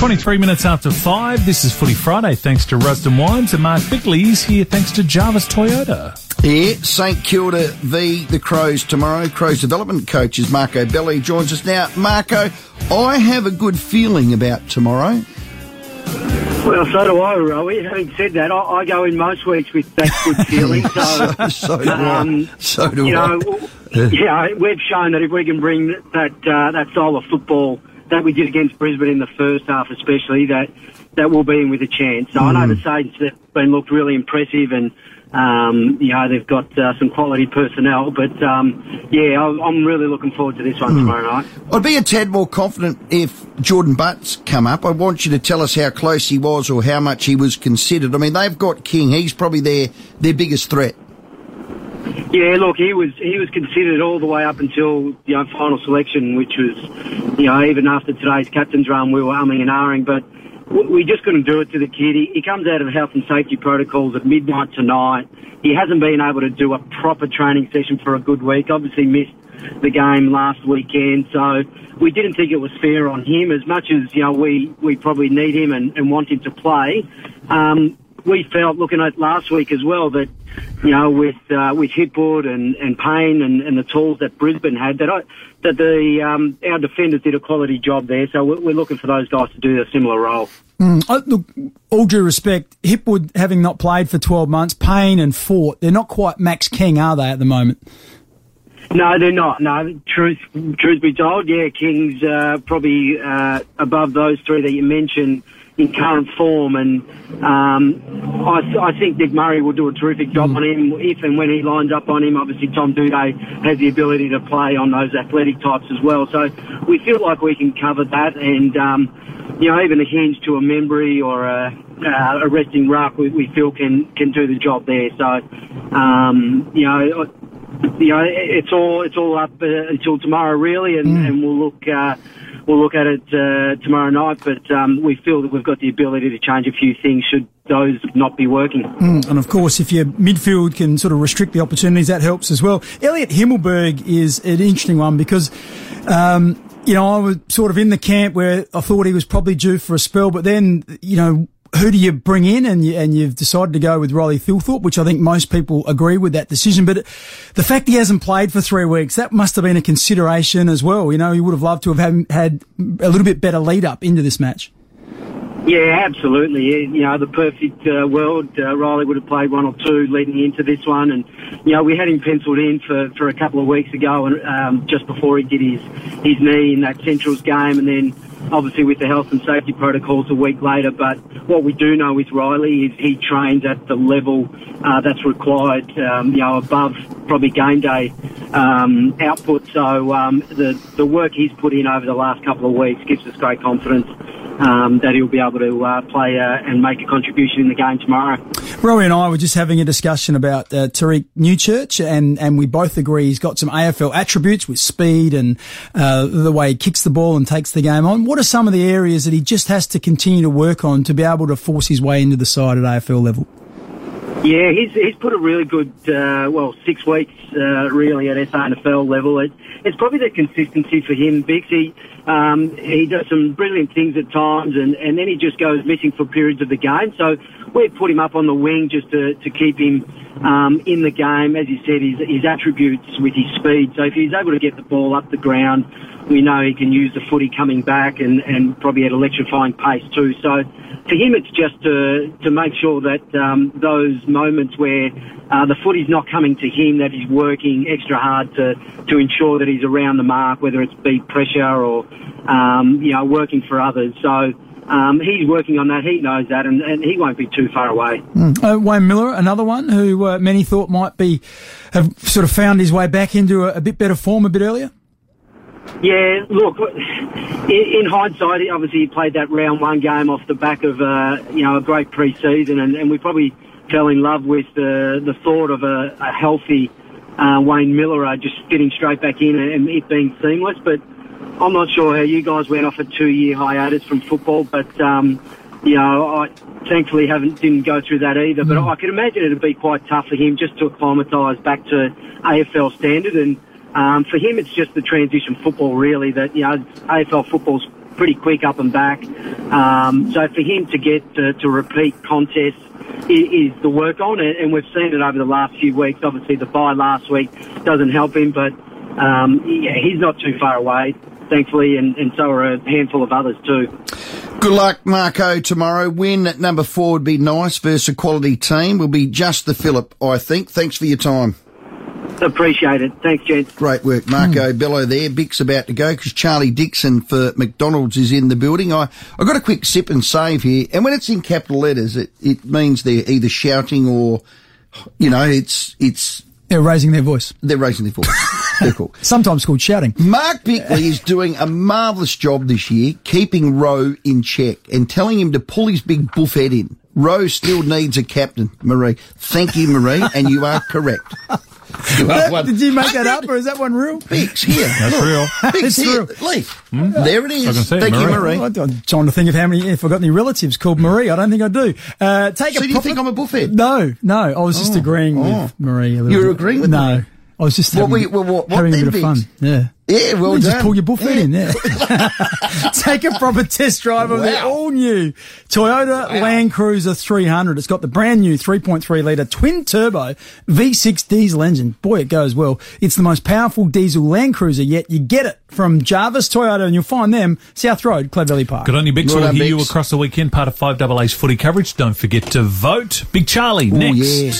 23 minutes after 5, this is Footy Friday thanks to Rusden Wines and Mark Bickley is here thanks to Jarvis Toyota. Yeah, St Kilda v the Crows tomorrow. Crows development coach is Marco Bello joins us now. Marco, I have a good feeling about tomorrow. Well, so do I, Rowie. Having said that, I, I go in most weeks with that good feeling. So, so, so do um, I. So do you I. Know, yeah, we've shown that if we can bring that uh, that style of football that we did against Brisbane in the first half, especially that that will be in with a chance. So mm. I know the Saints have been looked really impressive and. Um, you know, they've got uh, some quality personnel, but um, yeah, I'm really looking forward to this one mm. tomorrow night. I'd be a tad more confident if Jordan Butts come up. I want you to tell us how close he was or how much he was considered. I mean, they've got King. He's probably their, their biggest threat. Yeah, look, he was he was considered all the way up until you know final selection, which was you know even after today's captain's run, we were umming and ahhing, but we just couldn't do it to the kid. He, he comes out of health and safety protocols at midnight tonight. He hasn't been able to do a proper training session for a good week. Obviously missed the game last weekend, so we didn't think it was fair on him. As much as you know, we we probably need him and, and want him to play. Um, we felt looking at last week as well that you know with uh, with Hipwood and, and Payne and, and the tools that Brisbane had that I, that the um, our defenders did a quality job there. So we're, we're looking for those guys to do a similar role. Mm, look, all due respect, Hipwood having not played for 12 months, Payne and Fort, they're not quite Max King, are they, at the moment? No, they're not. No, truth, truth be told, yeah, King's uh, probably uh, above those three that you mentioned in current form, and um, I, I, think Nick Murray will do a terrific job on him if and when he lines up on him. Obviously, Tom Doedee has the ability to play on those athletic types as well, so we feel like we can cover that, and um, you know, even a hinge to a memory or a, uh, a resting ruck, we, we, feel can can do the job there. So, um, you know. You know, it's all it's all up uh, until tomorrow, really, and, mm. and we'll look uh, we'll look at it uh, tomorrow night. But um, we feel that we've got the ability to change a few things should those not be working. Mm, and of course, if your midfield can sort of restrict the opportunities, that helps as well. Elliot Himmelberg is an interesting one because. Um, you know, I was sort of in the camp where I thought he was probably due for a spell, but then, you know, who do you bring in? And you, and you've decided to go with Riley Thilthorpe, which I think most people agree with that decision. But the fact he hasn't played for three weeks, that must have been a consideration as well. You know, he would have loved to have had, had a little bit better lead up into this match. Yeah, absolutely. You know, the perfect uh, world, uh, Riley would have played one or two leading into this one, and you know we had him penciled in for, for a couple of weeks ago, and um, just before he did his his knee in that Centrals game, and then obviously with the health and safety protocols a week later. But what we do know with Riley is he trains at the level uh, that's required, um, you know, above probably game day um, output. So um, the the work he's put in over the last couple of weeks gives us great confidence um, that he'll be able to uh, play uh, and make a contribution in the game tomorrow. Rory and I were just having a discussion about uh, Tariq Newchurch, and, and we both agree he's got some AFL attributes with speed and uh, the way he kicks the ball and takes the game on. What are some of the areas that he just has to continue to work on to be able to force his way into the side at AFL level? Yeah, he's he's put a really good, uh, well, six weeks uh, really at SANFL level. It, it's probably the consistency for him, Bix. He um, he does some brilliant things at times, and, and then he just goes missing for periods of the game. So we've put him up on the wing just to, to keep him um, in the game. As you said, his, his attributes with his speed. So if he's able to get the ball up the ground, we know he can use the footy coming back and, and probably at electrifying pace too. So for him, it's just to, to make sure that um, those moments where uh, the footy's not coming to him, that he's working extra hard to, to ensure that he's around the mark, whether it's beat pressure or, um, you know, working for others. So, um, he's working on that. He knows that, and, and he won't be too far away. Mm. Uh, Wayne Milera, another one who uh, many thought might be have sort of found his way back into a, a bit better form a bit earlier. Yeah, look, in, in hindsight, obviously he played that round one game off the back of uh, you know a great pre-season, and, and we probably fell in love with the the thought of a, a healthy uh, Wayne Milera uh, just fitting straight back in and, and it being seamless. But I'm not sure how you guys went off a two-year hiatus from football, but um, you know, I thankfully haven't didn't go through that either. But mm. I can imagine it'd be quite tough for him just to acclimatise back to AFL standard and um, for him, it's just the transition football, really. That you know, AFL football's pretty quick up and back. Um, so for him to get to, to repeat contests is, is the work on, it, and we've seen it over the last few weeks. Obviously, the bye last week doesn't help him, but um, yeah, he's not too far away, thankfully, and, and so are a handful of others too. Good luck, Marco, tomorrow. Win at number four would be nice versus a quality team. Will be just the fillip, I think. Thanks for your time. Appreciate it. Thanks, gents. Great work, Marco hmm. Bello there. Bick's about to go because Charlie Dixon for McDonald's is in the building. I, I got a quick sip and save here. And when it's in capital letters, it, it means they're either shouting or, you know, it's, it's, They're raising their voice. they're raising their voice. they're cool. Sometimes called shouting. Mark Bickley is doing a marvellous job this year, keeping Rowe in check and telling him to pull his big buff head in. Rowe still needs a captain, Marie. Thank you, Marie, and you are correct. You. Did you make that up or is that one real? Biggs here. That's Look. real. Biggs It's here. real. Leaf. There it is. I can see it, Thank you, Marie. Marie. Oh, I'm trying to think of how many, if I've got any relatives called Marie. I don't think I do. Uh, take So a do you think I'm a buffhead? No, no. I was just agreeing oh. with Marie a little You're bit. agreeing with No. Marie? I was just What having, were you- well, what- what having a then, bit of fun. Yeah. Yeah, well You done. just pull your buff head in, there. Take a proper test drive of the all new Toyota Land Cruiser 300. It's got the brand new 3.3 litre twin turbo V6 diesel engine. Boy, it goes well. It's the most powerful diesel Land Cruiser yet. You get it from Jarvis Toyota and you'll find them South Road, Clovelly Park. Good on you, Bix. Well We'll done, hear you across the weekend, part of 5AA's footy coverage. Don't forget to vote. Big Charlie, Oh, next. yeah.